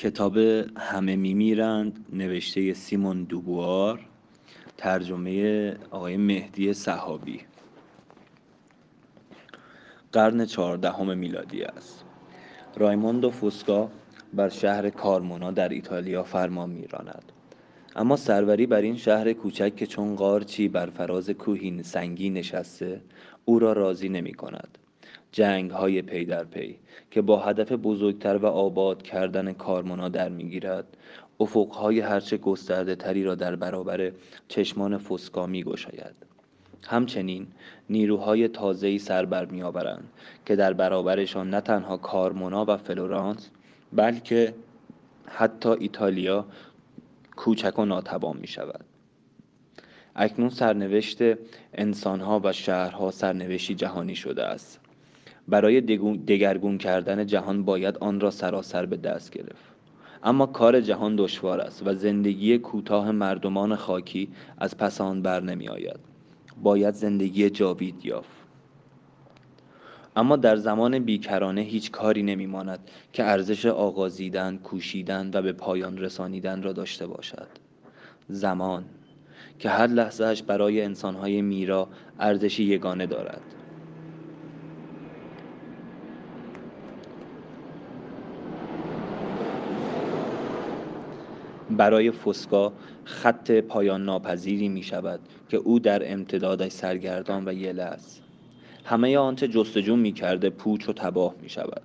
کتاب همه میمیرند نوشته سیمون دوبوار ترجمه آقای مهدی صحابی. قرن چهاردهم میلادی است. رایموندو فوسکا بر شهر کارمونا در ایتالیا فرمان میراند. اما سروری بر این شهر کوچک که چون قارچی بر فراز کوهی سنگی نشسته او را راضی نمی کند جنگ های پی در پی که با هدف بزرگتر و آباد کردن کارمونا در می‌گیرد افقهای هرچه گسترده تری را در برابر چشمان فسکا می گشاید. همچنین نیروهای تازه‌ای سر بر میآورند که در برابرشان نه تنها کارمونا و فلورانس بلکه حتی ایتالیا کوچک و ناتوان می شود. اکنون سرنوشت انسانها و شهرها سرنوشتی جهانی شده است برای دگرگون کردن جهان باید آن را سراسر به دست گرفت. اما کار جهان دشوار است و زندگی کوتاه مردمان خاکی از پس آن بر نمی آید. باید زندگی جاوید یافت. اما در زمان بیکرانه هیچ کاری نمی ماند که ارزش آغازیدن، کوشیدن و به پایان رسانیدن را داشته باشد. زمان که هر لحظهش برای انسانهای میرا ارزشی یگانه دارد. برای فسکا خط پایان ناپذیری می شود که او در امتدادش سرگردان و یله است. همه آنچه جستجو می کرده پوچ و تباه می شود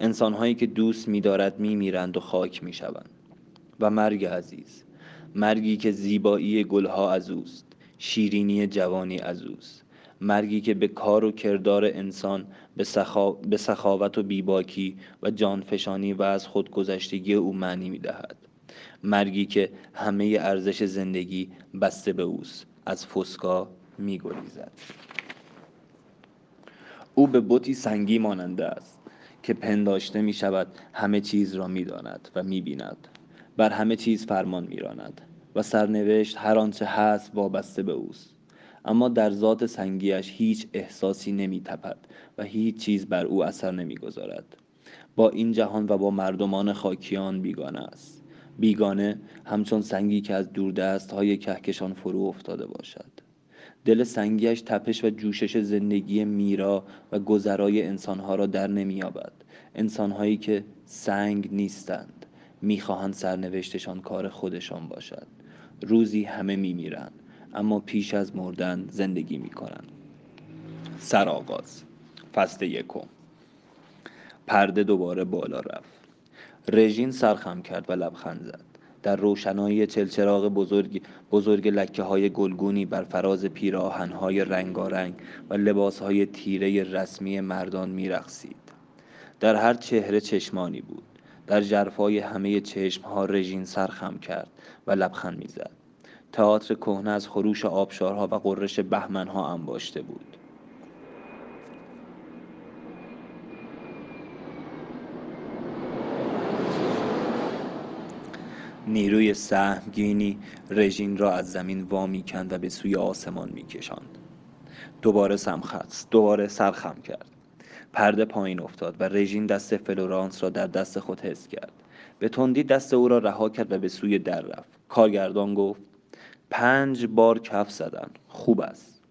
انسانهایی که دوست می دارد می میرند و خاک می شوند و مرگ عزیز مرگی که زیبایی گلها از اوست شیرینی جوانی از اوست. مرگی که به کار و کردار انسان به, سخا... به سخاوت و بیباکی و جانفشانی و از خودگذشتگی او معنی می دهد مرگی که همه ارزش زندگی بسته به اوست از فسکا می گریزد او به بوتی سنگی ماننده است که پنداشته می شود همه چیز را می داند و می بیند بر همه چیز فرمان می راند و سرنوشت هر آنچه هست وابسته به اوست. اما در ذات سنگیش هیچ احساسی نمی تپد و هیچ چیز بر او اثر نمی گذارد. با این جهان و با مردمان خاکیان بیگانه است. بیگانه همچون سنگی که از دست های کهکشان فرو افتاده باشد. دل سنگیش تپش و جوشش زندگی میرا و گذرای انسانها را در نمییابد. انسانهایی که سنگ نیستند می‌خواهند سرنوشتشان کار خودشان باشد. روزی همه میمیرند اما پیش از مردن زندگی می‌کنند. سرآغاز فصل یکم. پرده دوباره بالا رفت. رژین سرخم کرد و لبخند زد. در روشنایی چلچراغ بزرگ, بزرگ لکه های گلگونی بر فراز پیراهن های رنگارنگ و لباس های تیره رسمی مردان میرقصید. در هر چهره چشمانی بود. در جرفای همه چشم ها رژین سرخم کرد و لبخند می‌زد. تئاتر کهنه از خروش آبشارها و قررش بهمنها انباشته بود. نیروی سهمگینی رژین را از زمین وامی کند و به سوی آسمان میکشاند. دوباره سمخست دوباره سر خم کرد. پرده پایین افتاد و رژین دست فلورانس را در دست خود حس کرد. به تندی دست او را رها کرد و به سوی در رفت. کارگردان گفت پنج بار کف زدن خوب است.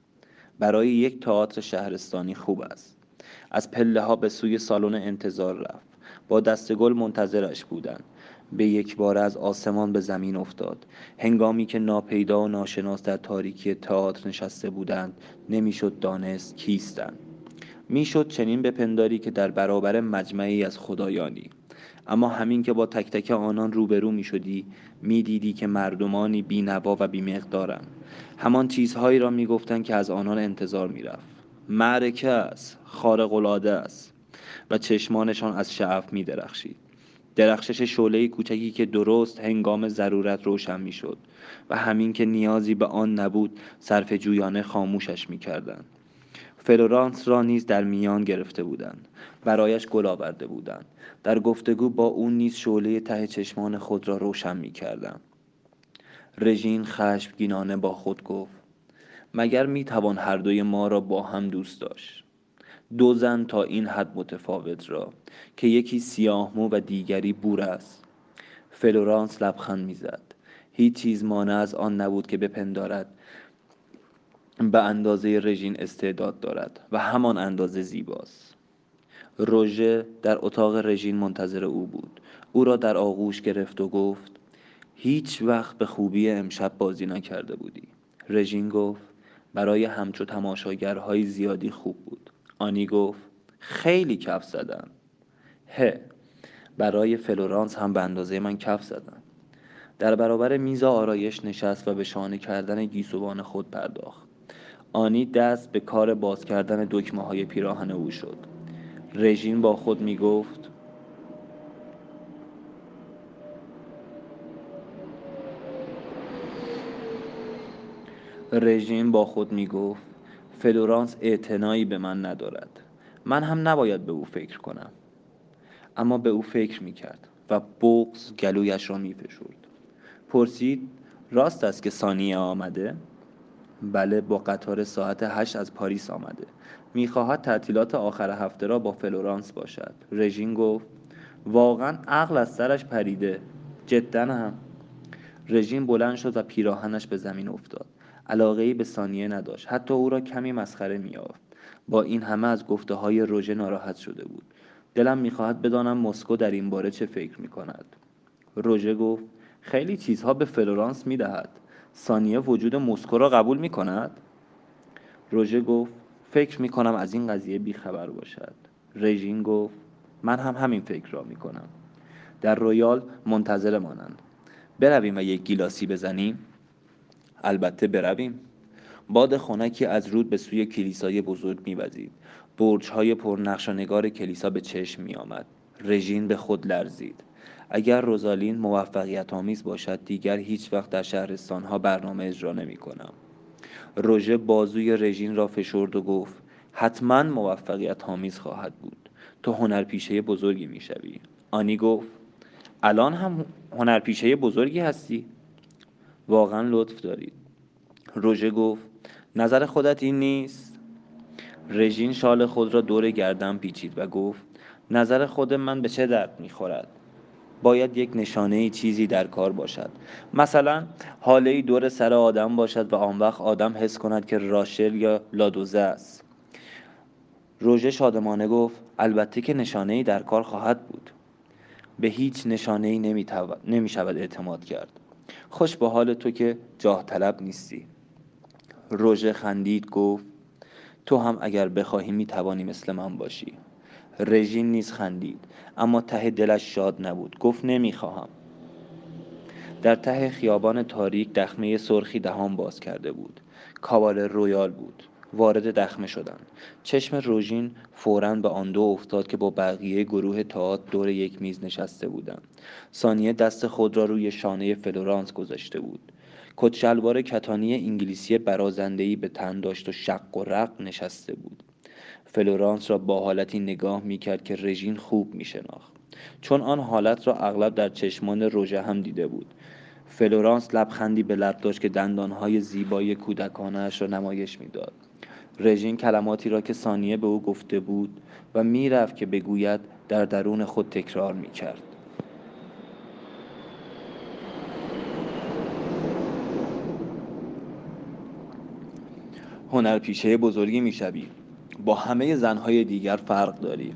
برای یک تئاتر شهرستانی خوب است. از پله ها به سوی سالن انتظار رفت. با دسته گل منتظرش بودند. به یک بار از آسمان به زمین افتاد. هنگامی که ناپیدا و ناشناس در تاریکی تئاتر نشسته بودند نمی‌شد دانست کیستند. می‌شد چنین بپنداری که در برابر مجمعی از خدایانی. اما همین که با تک تک آنان روبرو می شدی می دیدی که مردمانی بینوا و بیمقدارند همان چیزهایی را می گفتن که از آنان انتظار می رفت معرکه است خارق العاده است و چشمانشان از شعف می درخشید درخشش شعله کوچکی که درست هنگام ضرورت روشن می شد و همین که نیازی به آن نبود صرف جویانه خاموشش می کردن. فلورانس را نیز در میان گرفته بودند برایش گل آورده بودند در گفتگو با او نیز شعله ته چشمان خود را روشن می کردن. رژین خشمگینانه با خود گفت مگر می توان هر دوی ما را با هم دوست داشت دو زن تا این حد متفاوت را که یکی سیاه مو و دیگری بور است. فلورانس لبخند می‌زد. هیچ چیز مانع از آن نبود که بپندارد. به اندازه رژین استعداد دارد و همان اندازه زیباست. روژه در اتاق رژین منتظر او بود. او را در آغوش گرفت و گفت هیچ وقت به خوبی امشب بازی نکرده بودی. رژین گفت برای همچو تماشاگرهای زیادی خوب بود. آنی گفت خیلی کف زدن هه برای فلورانس هم به اندازه من کف زدن در برابر میز آرایش نشست و به شانه کردن گیسوان خود پرداخت. آنی دست به کار باز کردن دکمه های پیراهن او شد. رژین با خود می گفت رژین با خود می گفت فلورانس اعتنایی به من ندارد. من هم نباید به او فکر کنم. اما به او فکر می کرد و بغض گلویش را می. پرسید راست است که سانیه آمده؟ بله با قطار ساعت هشت از پاریس آمده. می‌خواهد تعطیلات آخر هفته را با فلورانس باشد. رژین گفت واقعا عقل از سرش پریده. جدا هم. رژین بلند شد و پیراهنش به زمین افتاد. علاقه به ثانیه نداشت. حتی او را کمی مسخره میافت با این همه از گفته های روژه ناراحت شده بود. دلم می‌خواهد بدانم مسکو در این باره چه فکر می‌کند. روژه گفت خیلی چیزها به فلورانس می‌دهد. ثانیه وجود مسکو را قبول می‌کند؟ روژه گفت فکر می‌کنم از این قضیه بیخبر باشد. رژین گفت من هم همین فکر را می‌کنم. در رویال منتظر مانند برویم و یک گیلاسی بزنیم؟ البته برویم. باد خنکی از رود به سوی کلیسای بزرگ میوزید. برجهای پرنقش و نگار کلیسا به چشم میآمد. رژین به خود لرزید. اگر روزالین موفقیت آمیز باشد دیگر هیچ وقت در شهرستان ها برنامه اجرا نمی کنم روژه بازوی رژین را فشرد و گفت حتما موفقیت آمیز خواهد بود. تو هنرپیشه بزرگی می‌شوی. آنی گفت الان هم هنرپیشه بزرگی هستی؟ واقعا لطف دارید. روژه گفت نظر خودت این نیست؟ رژین شال خود را دور گردن پیچید و گفت نظر خود من به چه درد می‌خورد؟ باید یک نشانه چیزی در کار باشد. مثلا حاله دور سر آدم باشد و آن وقت آدم حس کند که راشل یا لادوزه است. روژه شادمانه گفت البته که نشانه ای در کار خواهد بود. به هیچ نشانه ای نمی, شود اعتماد کرد. خوش به حال تو که جاه طلب نیستی. روژه خندید گفت تو هم اگر بخواهی می توانی مثل من باشی. رژین نیز خندید اما ته دلش شاد نبود. گفت نمی‌خواهم. در ته خیابان تاریک دخمه سرخی دهان باز کرده بود. کابال رویال بود. وارد دخمه شدند. چشم رژین فورا به آن دو افتاد که با بقیه گروه تئاتر دور یک میز نشسته بودند. سانیه دست خود را روی شانه فلورانس گذاشته بود. کت‌شلوار کتانی انگلیسی برازنده‌ای به تن داشت و شق و رق نشسته بود. فلورانس را با حالتی نگاه می کرد که رژین خوب می شناخت چون آن حالت را اغلب در چشمان روژه هم دیده بود. فلورانس لبخندی به لب داشت که دندانهای زیبای کودکانش را نمایش می‌داد. رژین کلماتی را که ثانیه به او گفته بود و می‌رفت که بگوید در درون خود تکرار می کرد هنرپیشه بزرگی می‌شوی. با همه زنهای دیگر فرق داری.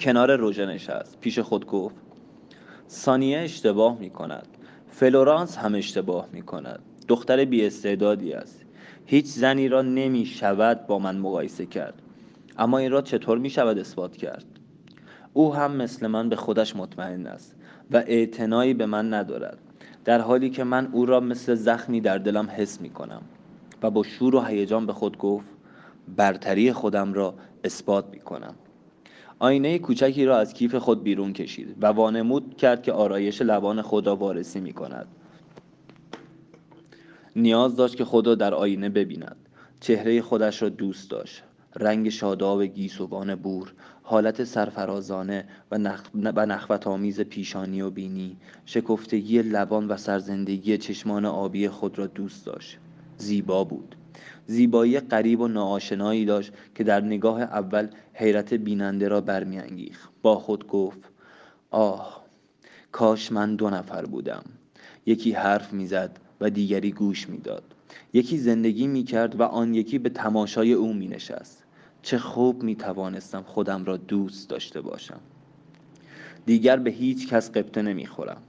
کنار روژه نشست. پیش خود گفت ثانیه اشتباه می کند فلورانس هم اشتباه می کند دختر بی استعدادی است. هیچ زنی را نمی شود با من مقایسه کرد. اما این را چطور می شود اثبات کرد؟ او هم مثل من به خودش مطمئن است و اعتنایی به من ندارد در حالی که من او را مثل زخمی در دلم حس می کنم و با شور و هیجان به خود گفت برتری خودم را اثبات می کنم آینه کوچکی را از کیف خود بیرون کشید و وانمود کرد که آرایش لبان خود را وارسی می کند نیاز داشت که خود را در آینه ببیند. چهره خودش را دوست داشت. رنگ شاداب گیسوان بور حالت سرفرازانه و, نخ... و نخوت آمیز پیشانی و بینی شکفتگی لبان و سرزندگی چشمان آبی خود را دوست داشت. زیبا بود. زیبایی قریب و ناآشنایی داشت که در نگاه اول حیرت بیننده را برمیانگیخت. با خود گفت آه کاش من دو نفر بودم. یکی حرف می‌زد و دیگری گوش می‌داد. یکی زندگی می‌کرد و آن یکی به تماشای او مینشست. چه خوب می‌توانستم خودم را دوست داشته باشم. دیگر به هیچ کس قبطه نمی‌خورم.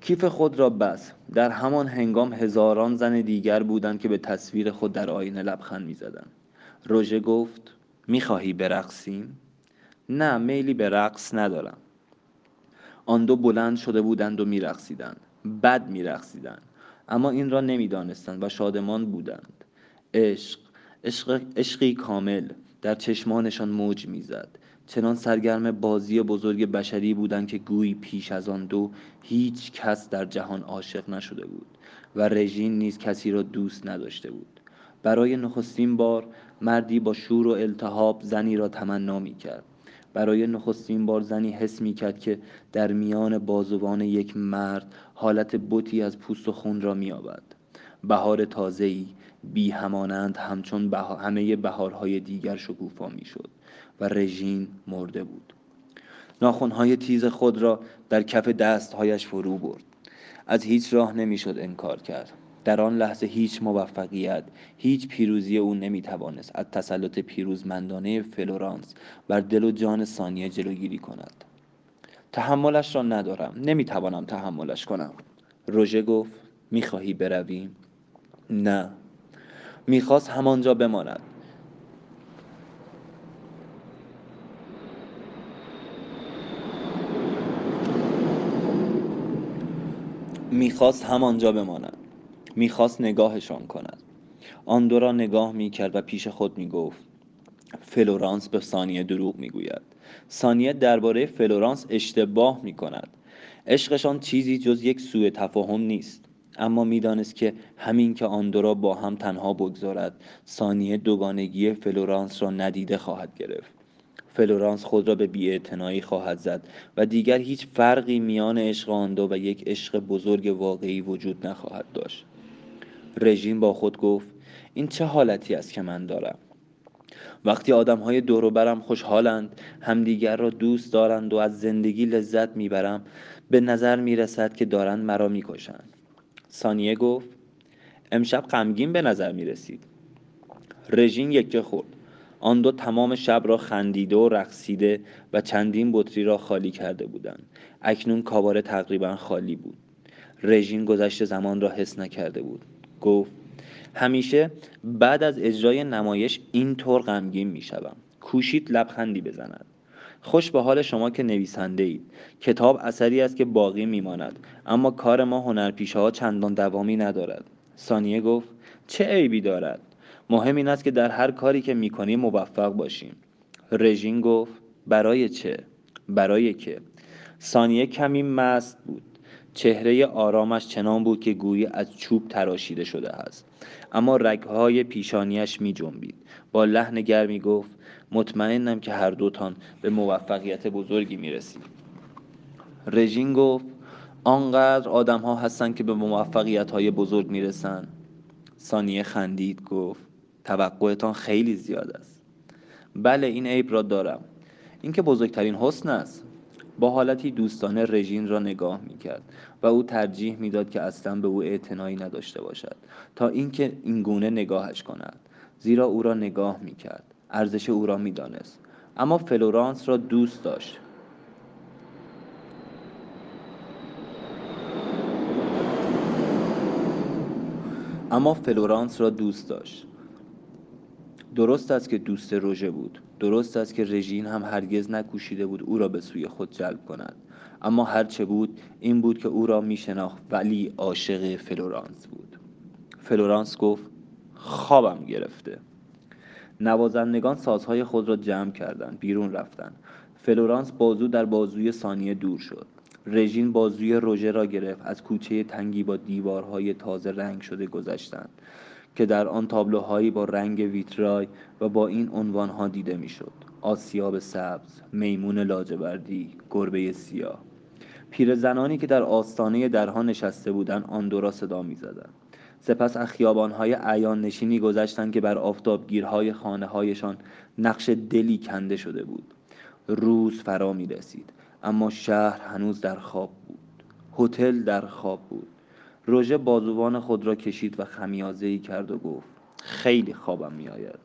کیف خود را بس. در همان هنگام هزاران زن دیگر بودند که به تصویر خود در آینه لبخند می‌زدند. روژه گفت می‌خواهی برقصیم؟ نه میلی به رقص ندارم. آن دو بلند شده بودند و میرقصیدند. بد میرقصیدند اما این را نمی‌دانستند و شادمان بودند. عشق عشق عشقی کامل در چشمانشان موج می‌زد. چنان سرگرم بازی بزرگ بشری بودند که گویی پیش از آن دو هیچ کس در جهان عاشق نشده بود و رژین نیز کسی را دوست نداشته بود. برای نخستین بار مردی با شور و التهاب زنی را تمنا می کرد برای نخستین بار زنی حس می کرد که در میان بازوان یک مرد حالت بوتی از پوست و خون را می آبد. بهار تازه‌ای بی همانند همچون همه بهارهای دیگر شکوفا می شد و رژین مرده بود. ناخونهای تیز خود را در کف دستهایش فرو برد. از هیچ راه نمی‌شد انکار کرد. در آن لحظه هیچ موفقیت هیچ پیروزی او نمی‌توانست. از تسلط پیروزمندانه فلورانس بر دل و جان ثانیه جلوگیری کند. تحملش را ندارم. نمی‌توانم تحملش کنم. روژه گفت می‌خواهی برویم نه. می‌خواست همانجا بماند. می‌خواست همانجا بماند. می‌خواست نگاهشان کند. آن دو را نگاه می‌کرد و پیش خود می‌گفت فلورانس به سانیه دروغ می‌گوید. سانیه درباره فلورانس اشتباه می‌کند. عشقشان چیزی جز یک سوء تفاهم نیست. اما می‌دانست که همین که آن دو را با هم تنها بگذارد سانیه دوگانگی فلورانس را نادیده خواهد گرفت. فلورانس خود را به بی‌اعتنایی خواهد زد و دیگر هیچ فرقی میان عشق آن دو و یک عشق بزرگ واقعی وجود نخواهد داشت. رژیم با خود گفت این چه حالتی است که من دارم؟ وقتی آدم های دور برم خوشحالند همدیگر را دوست دارند و از زندگی لذت می‌برم به نظر می‌رسد که دارند مرا می‌کشند. ثانیه گفت امشب غمگین به نظر می‌رسید. رژین یکه خورد. آن دو تمام شب را خندیده و رقصیده و چندین بطری را خالی کرده بودند. اکنون کاباره تقریبا خالی بود. رژین گذشت زمان را حس نکرده بود. گفت همیشه بعد از اجرای نمایش اینطور غمگین می‌شوم. کوشید لبخندی بزند. خوش به حال شما که نویسنده اید کتاب اثری است که باقی میماند اما کار ما هنرپیشه ها چندان دوامی ندارد. ثانیه گفت چه عیبی دارد؟ مهم این است که در هر کاری که می‌کنیم موفق باشیم. رژین گفت برای چه؟ برای که؟ ثانیه کمی مست بود. چهره آرامش چنان بود که گویی از چوب تراشیده شده است. اما رگهای پیشانیش می جنبید با لحن گرمی گفت مطمئنم که هر دوتان به موفقیت بزرگی می رسید رژین گفت آنقدر آدم ها هستن که به موفقیت های بزرگ می رسن ثانیه خندید گفت توقعتان خیلی زیاد است. بله این عیب را دارم. اینکه بزرگترین حسن است. با حالتی دوستانه رژین را نگاه می کرد و او ترجیح می‌داد که اصلا به او اعتنایی نداشته باشد تا اینکه این گونه نگاهش کند زیرا او را نگاه می کرد ارزش او را می‌دانست. اما فلورانس را دوست داشت. اما فلورانس را دوست داشت. درست است که دوست روژه بود. درست است که رژین هم هرگز نکوشیده بود او را به سوی خود جلب کند. اما هرچه بود این بود که او را می شناخت ولی عاشق فلورانس بود. فلورانس گفت خوابم گرفته. نوازندگان سازهای خود را جمع کردند بیرون رفتند. فلورانس بازو در بازوی ثانیه دور شد. رژین بازوی روژه را گرفت از کوچه تنگی با دیوارهای تازه رنگ شده گذشتند. که در آن تابلوهایی با رنگ ویترای و با این عنوانها دیده می‌شد. آسیاب سبز میمون لاجوردی گربه سیاه. پیرزنانی که در آستانه درها نشسته بودند آن دو را صدا می‌زدند. سپس از خیابانهای عیان نشینی گذشتند که بر آفتابگیرهای خانه هایشان نقش دلی کنده شده بود. روز فرا می رسید اما شهر هنوز در خواب بود. هتل در خواب بود. روژه بازوان خود را کشید و خمیازه کرد و گفت خیلی خوابم میآید.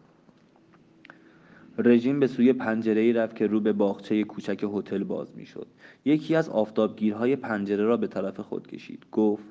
رژیم به سوی پنجره رفت که رو به باغچه کوچک هتل باز می‌شد. یکی از آفتابگیرهای پنجره را به طرف خود کشید. گفت